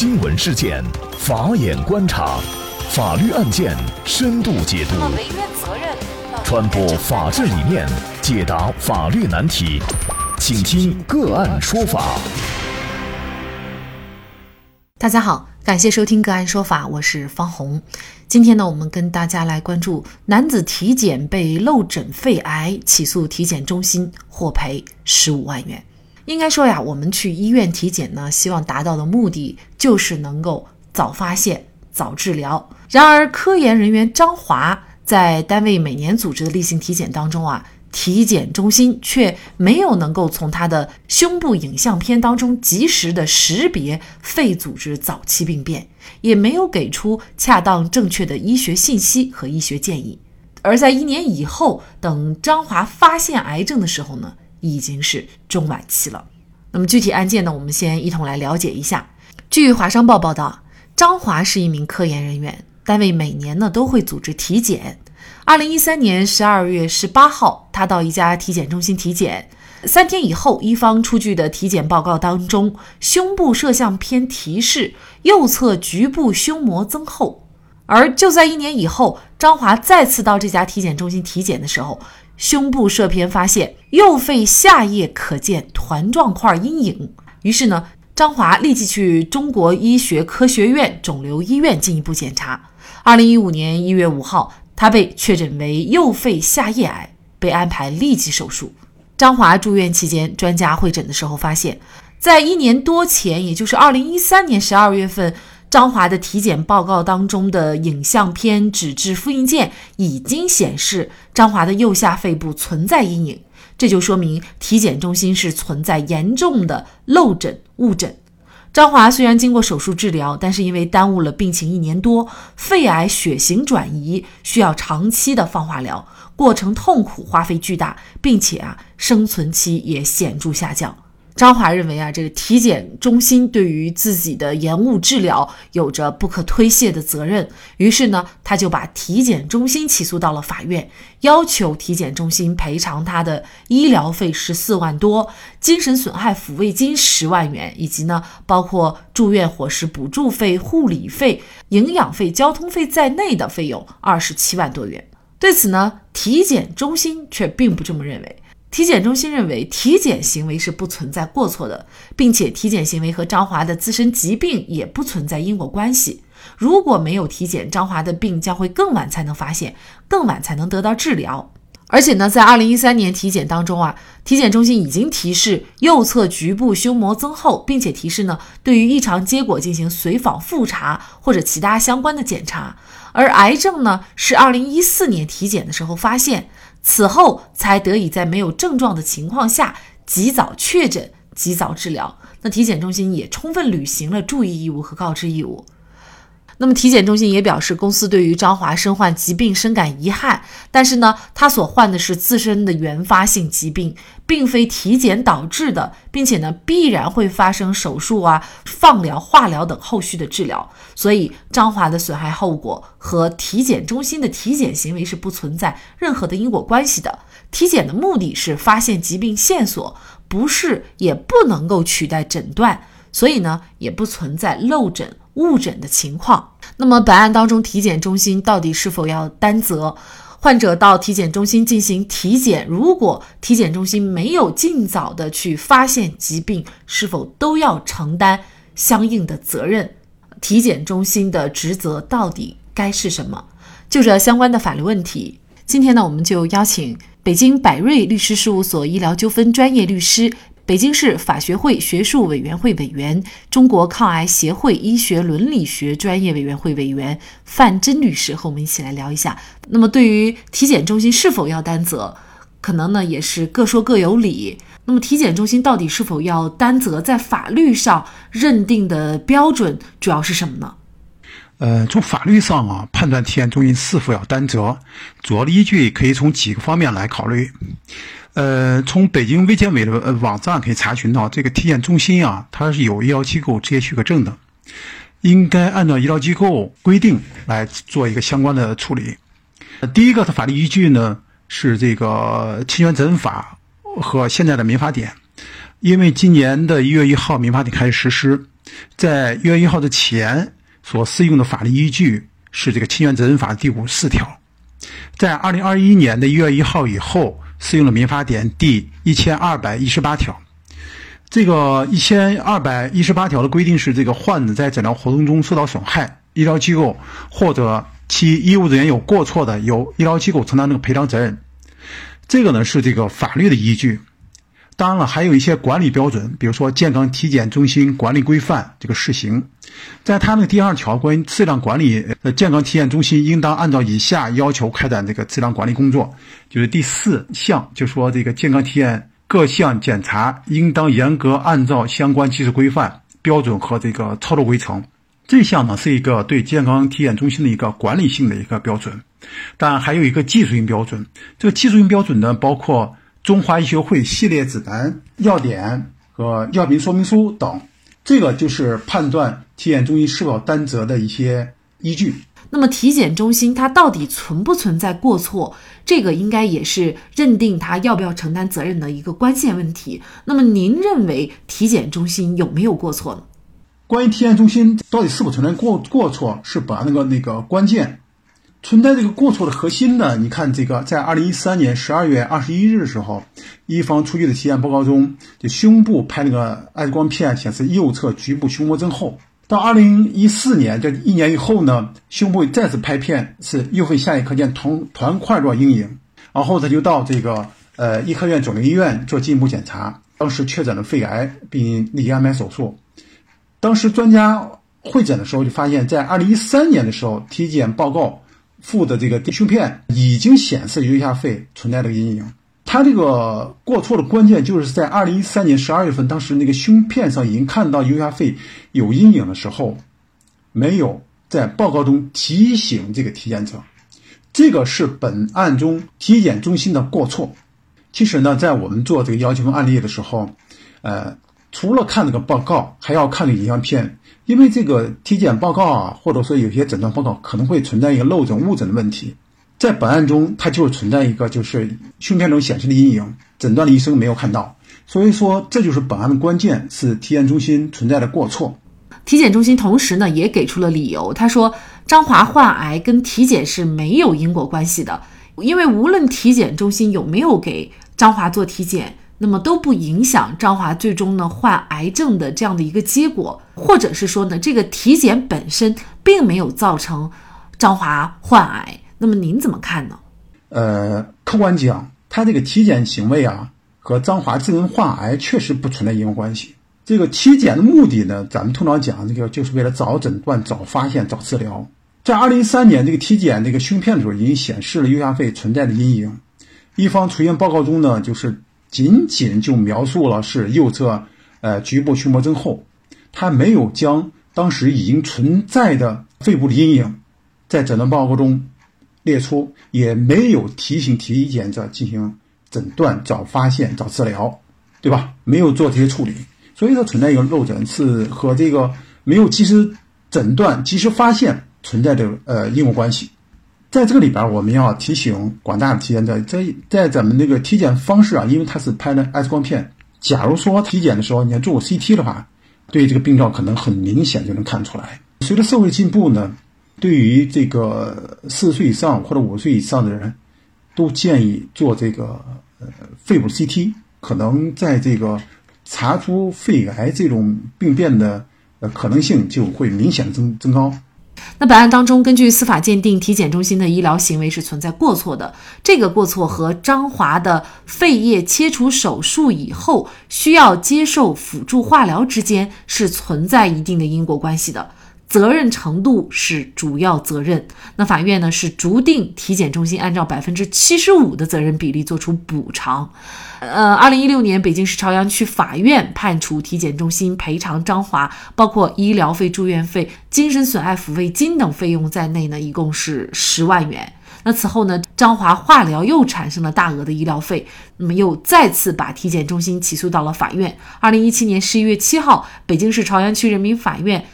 新闻事件，法眼观察，法律案件深度解读，传播法治理念，解答法律难题，请听个案说法。大家好，感谢收听个案说法，我是方红。今天呢，我们跟大家来关注男子体检被漏诊肺癌，起诉体检中心获赔十五万元。应该说呀，我们去医院体检呢，希望达到的目的就是能够早发现、早治疗。然而，科研人员张华在单位每年组织的例行体检当中啊，体检中心却没有能够从他的胸部影像片当中及时的识别肺组织早期病变，也没有给出恰当正确的医学信息和医学建议。而在一年以后，等张华发现癌症的时候呢？已经是中晚期了。那么具体案件呢？我们先一同来了解一下。据华商报报道，张华是一名科研人员，单位每年呢都会组织体检。二零一三年十二月十八号，他到一家体检中心体检，三天以后，医方出具的体检报告当中，胸部摄像片提示右侧局部胸膜增厚。而就在一年以后，张华再次到这家体检中心体检的时候。胸部摄片发现右肺下叶可见团状块阴影，于是呢，张华立即去中国医学科学院肿瘤医院进一步检查。二零一五年一月五号，他被确诊为右肺下叶癌，被安排立即手术。张华住院期间，专家会诊的时候发现，在一年多前，也就是二零一三年十二月份。张华的体检报告当中的影像片纸质复印件已经显示张华的右下肺部存在阴影，这就说明体检中心是存在严重的漏诊误诊。张华虽然经过手术治疗，但是因为耽误了病情一年多，肺癌血型转移，需要长期的放化疗，过程痛苦，花费巨大，并且啊生存期也显著下降。张华认为啊，这个体检中心对于自己的延误治疗有着不可推卸的责任。于是呢，他就把体检中心起诉到了法院，要求体检中心赔偿他的医疗费十四万多、精神损害抚慰金十万元，以及呢，包括住院伙食补助费、护理费、营养费、交通费在内的费用二十七万多元。对此呢，体检中心却并不这么认为。体检中心认为，体检行为是不存在过错的，并且体检行为和张华的自身疾病也不存在因果关系。如果没有体检，张华的病将会更晚才能发现，更晚才能得到治疗。而且呢，在二零一三年体检当中啊，体检中心已经提示右侧局部胸膜增厚，并且提示呢，对于异常结果进行随访复查或者其他相关的检查。而癌症呢，是二零一四年体检的时候发现。此后才得以在没有症状的情况下及早确诊、及早治疗。那体检中心也充分履行了注意义务和告知义务。那么体检中心也表示，公司对于张华身患疾病深感遗憾，但是呢，他所患的是自身的原发性疾病，并非体检导致的，并且呢，必然会发生手术啊、放疗、化疗等后续的治疗，所以张华的损害后果和体检中心的体检行为是不存在任何的因果关系的。体检的目的是发现疾病线索，不是也不能够取代诊断，所以呢，也不存在漏诊。误诊的情况，那么本案当中，体检中心到底是否要担责？患者到体检中心进行体检，如果体检中心没有尽早的去发现疾病，是否都要承担相应的责任？体检中心的职责到底该是什么？就这相关的法律问题，今天呢，我们就邀请北京百瑞律师事务所医疗纠纷专业律师。北京市法学会学术委员会委员、中国抗癌协会医学伦理学专业委员会委员范真律师和我们一起来聊一下。那么，对于体检中心是否要担责，可能呢也是各说各有理。那么，体检中心到底是否要担责，在法律上认定的标准主要是什么呢？呃，从法律上啊，判断体检中心是否要担责，主要的依据可以从几个方面来考虑。呃，从北京卫健委的网站可以查询到，这个体检中心啊，它是有医疗机构执业许可证的，应该按照医疗机构规定来做一个相关的处理。第一个，的法律依据呢是这个侵权责任法和现在的民法典，因为今年的一月一号民法典开始实施，在一月一号之前所适用的法律依据是这个侵权责任法第五十四条，在二零二一年的一月一号以后适用了民法典第一千二百一十八条。这个一千二百一十八条的规定是，这个患者在诊疗活动中受到损害，医疗机构或者其医务人员有过错的，由医疗机构承担这个赔偿责任。这个呢是这个法律的依据。当然了，还有一些管理标准，比如说健康体检中心管理规范这个试行，在它那个第二条关于质量管理，呃，健康体检中心应当按照以下要求开展这个质量管理工作，就是第四项，就说这个健康体检。各项检查应当严格按照相关技术规范标准和这个操作规程。这项呢是一个对健康体检中心的一个管理性的一个标准，当然还有一个技术性标准。这个技术性标准呢包括中华医学会系列指南、要点和药品说明书等。这个就是判断体检中心是否担责的一些依据。那么体检中心它到底存不存在过错？这个应该也是认定他要不要承担责任的一个关键问题。那么您认为体检中心有没有过错呢？关于体检中心到底是否存在过过错，是把那个那个关键。存在这个过错的核心呢？你看这个，在二零一三年十二月二十一日的时候，一方出具的体检报告中，这胸部拍那个 X 光片显示右侧局部胸膜增厚。到二零一四年这一年以后呢，胸部再次拍片是右肺下叶可见团团块状阴影，然后他就到这个呃医科院肿瘤医院做进一步检查，当时确诊了肺癌，并立即安排手术。当时专家会诊的时候就发现，在二零一三年的时候，体检报告附的这个胸片已经显示右下肺存在这个阴影。他这个过错的关键就是在二零一三年十二月份，当时那个胸片上已经看到右下肺有阴影的时候，没有在报告中提醒这个体检者，这个是本案中体检中心的过错。其实呢，在我们做这个要求案例的时候，呃，除了看这个报告，还要看个影像片，因为这个体检报告啊，或者说有些诊断报告可能会存在一个漏诊误诊的问题。在本案中，它就存在一个就是胸片中显示的阴影，诊断的医生没有看到，所以说这就是本案的关键，是体检中心存在的过错。体检中心同时呢也给出了理由，他说张华患癌跟体检是没有因果关系的，因为无论体检中心有没有给张华做体检，那么都不影响张华最终呢患癌症的这样的一个结果，或者是说呢这个体检本身并没有造成张华患癌。那么您怎么看呢？呃，客观讲，他这个体检行为啊，和张华这人患癌确实不存在因果关系。这个体检的目的呢，咱们通常讲这个就是为了早诊断、早发现、早治疗。在二零一三年这个体检这个胸片的时候，已经显示了右下肺存在的阴影。一方出院报告中呢，就是仅仅就描述了是右侧呃局部胸膜增厚，他没有将当时已经存在的肺部的阴影在诊断报告中。列出也没有提醒体检者进行诊断、早发现、早治疗，对吧？没有做这些处理，所以说存在一个漏诊，是和这个没有及时诊断、及时发现存在的呃因果关系。在这个里边，我们要提醒广大的体检者，在在咱们那个体检方式啊，因为它是拍的 X 光片，假如说体检的时候你要做过 CT 的话，对这个病灶可能很明显就能看出来。随着社会进步呢。对于这个四十岁以上或者五十岁以上的人，都建议做这个呃肺部 CT，可能在这个查出肺癌这种病变的呃可能性就会明显增增高。那本案当中，根据司法鉴定，体检中心的医疗行为是存在过错的。这个过错和张华的肺叶切除手术以后需要接受辅助化疗之间是存在一定的因果关系的。责任程度是主要责任，那法院呢是逐定体检中心按照百分之七十五的责任比例作出补偿。呃，二零一六年北京市朝阳区法院判处体检中心赔偿张华包括医疗费、住院费、精神损害抚慰金等费用在内呢，一共是十万元。那此后呢，张华化疗又产生了大额的医疗费，那么又再次把体检中心起诉到了法院。二零一七年十一月七号，北京市朝阳区人民法院。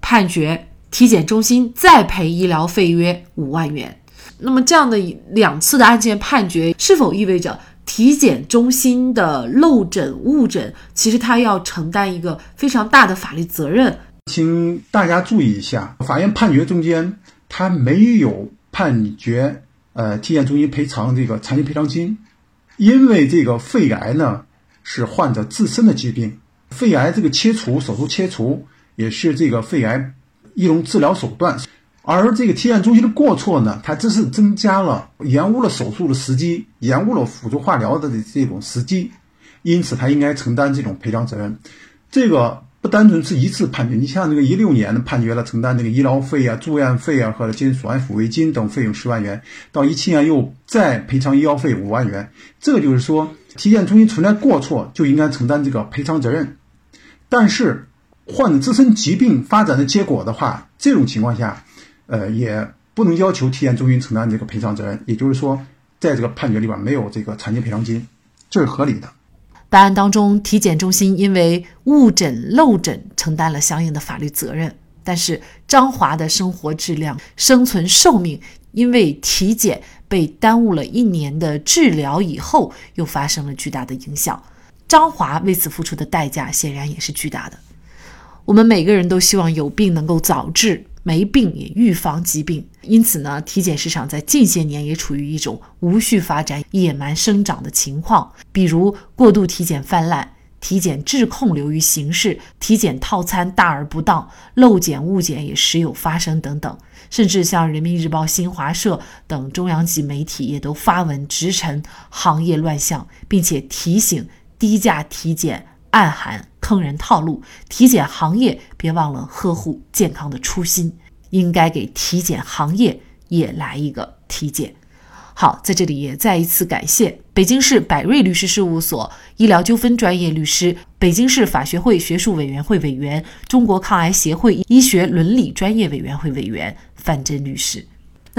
判决体检中心再赔医疗费约五万元。那么这样的两次的案件判决，是否意味着体检中心的漏诊误诊，其实他要承担一个非常大的法律责任？请大家注意一下，法院判决中间他没有判决呃体检中心赔偿这个残疾赔偿金，因为这个肺癌呢是患者自身的疾病，肺癌这个切除手术切除也是这个肺癌一种治疗手段。而这个体检中心的过错呢，它只是增加了、延误了手术的时机，延误了辅助化疗的这种时机，因此它应该承担这种赔偿责任。这个不单纯是一次判决，你像这个一六年的判决了承担这个医疗费啊、住院费啊和金属安抚慰金等费用十万元，到一七年又再赔偿医药费五万元。这个就是说，体检中心存在过错就应该承担这个赔偿责任。但是患者自身疾病发展的结果的话，这种情况下。呃，也不能要求体检中心承担这个赔偿责任，也就是说，在这个判决里边没有这个残疾赔偿金，这是合理的。本案当中，体检中心因为误诊漏诊承担了相应的法律责任，但是张华的生活质量、生存寿命因为体检被耽误了一年的治疗以后，又发生了巨大的影响。张华为此付出的代价显然也是巨大的。我们每个人都希望有病能够早治。没病也预防疾病，因此呢，体检市场在近些年也处于一种无序发展、野蛮生长的情况。比如过度体检泛滥，体检质控流于形式，体检套餐大而不当，漏检误检也时有发生等等。甚至像人民日报、新华社等中央级媒体也都发文直陈行业乱象，并且提醒低价体检。暗含坑人套路，体检行业别忘了呵护健康的初心，应该给体检行业也来一个体检。好，在这里也再一次感谢北京市百瑞律师事务所医疗纠纷专业律师、北京市法学会学术委员会委员、中国抗癌协会医学伦理专业委员会委员范真律师。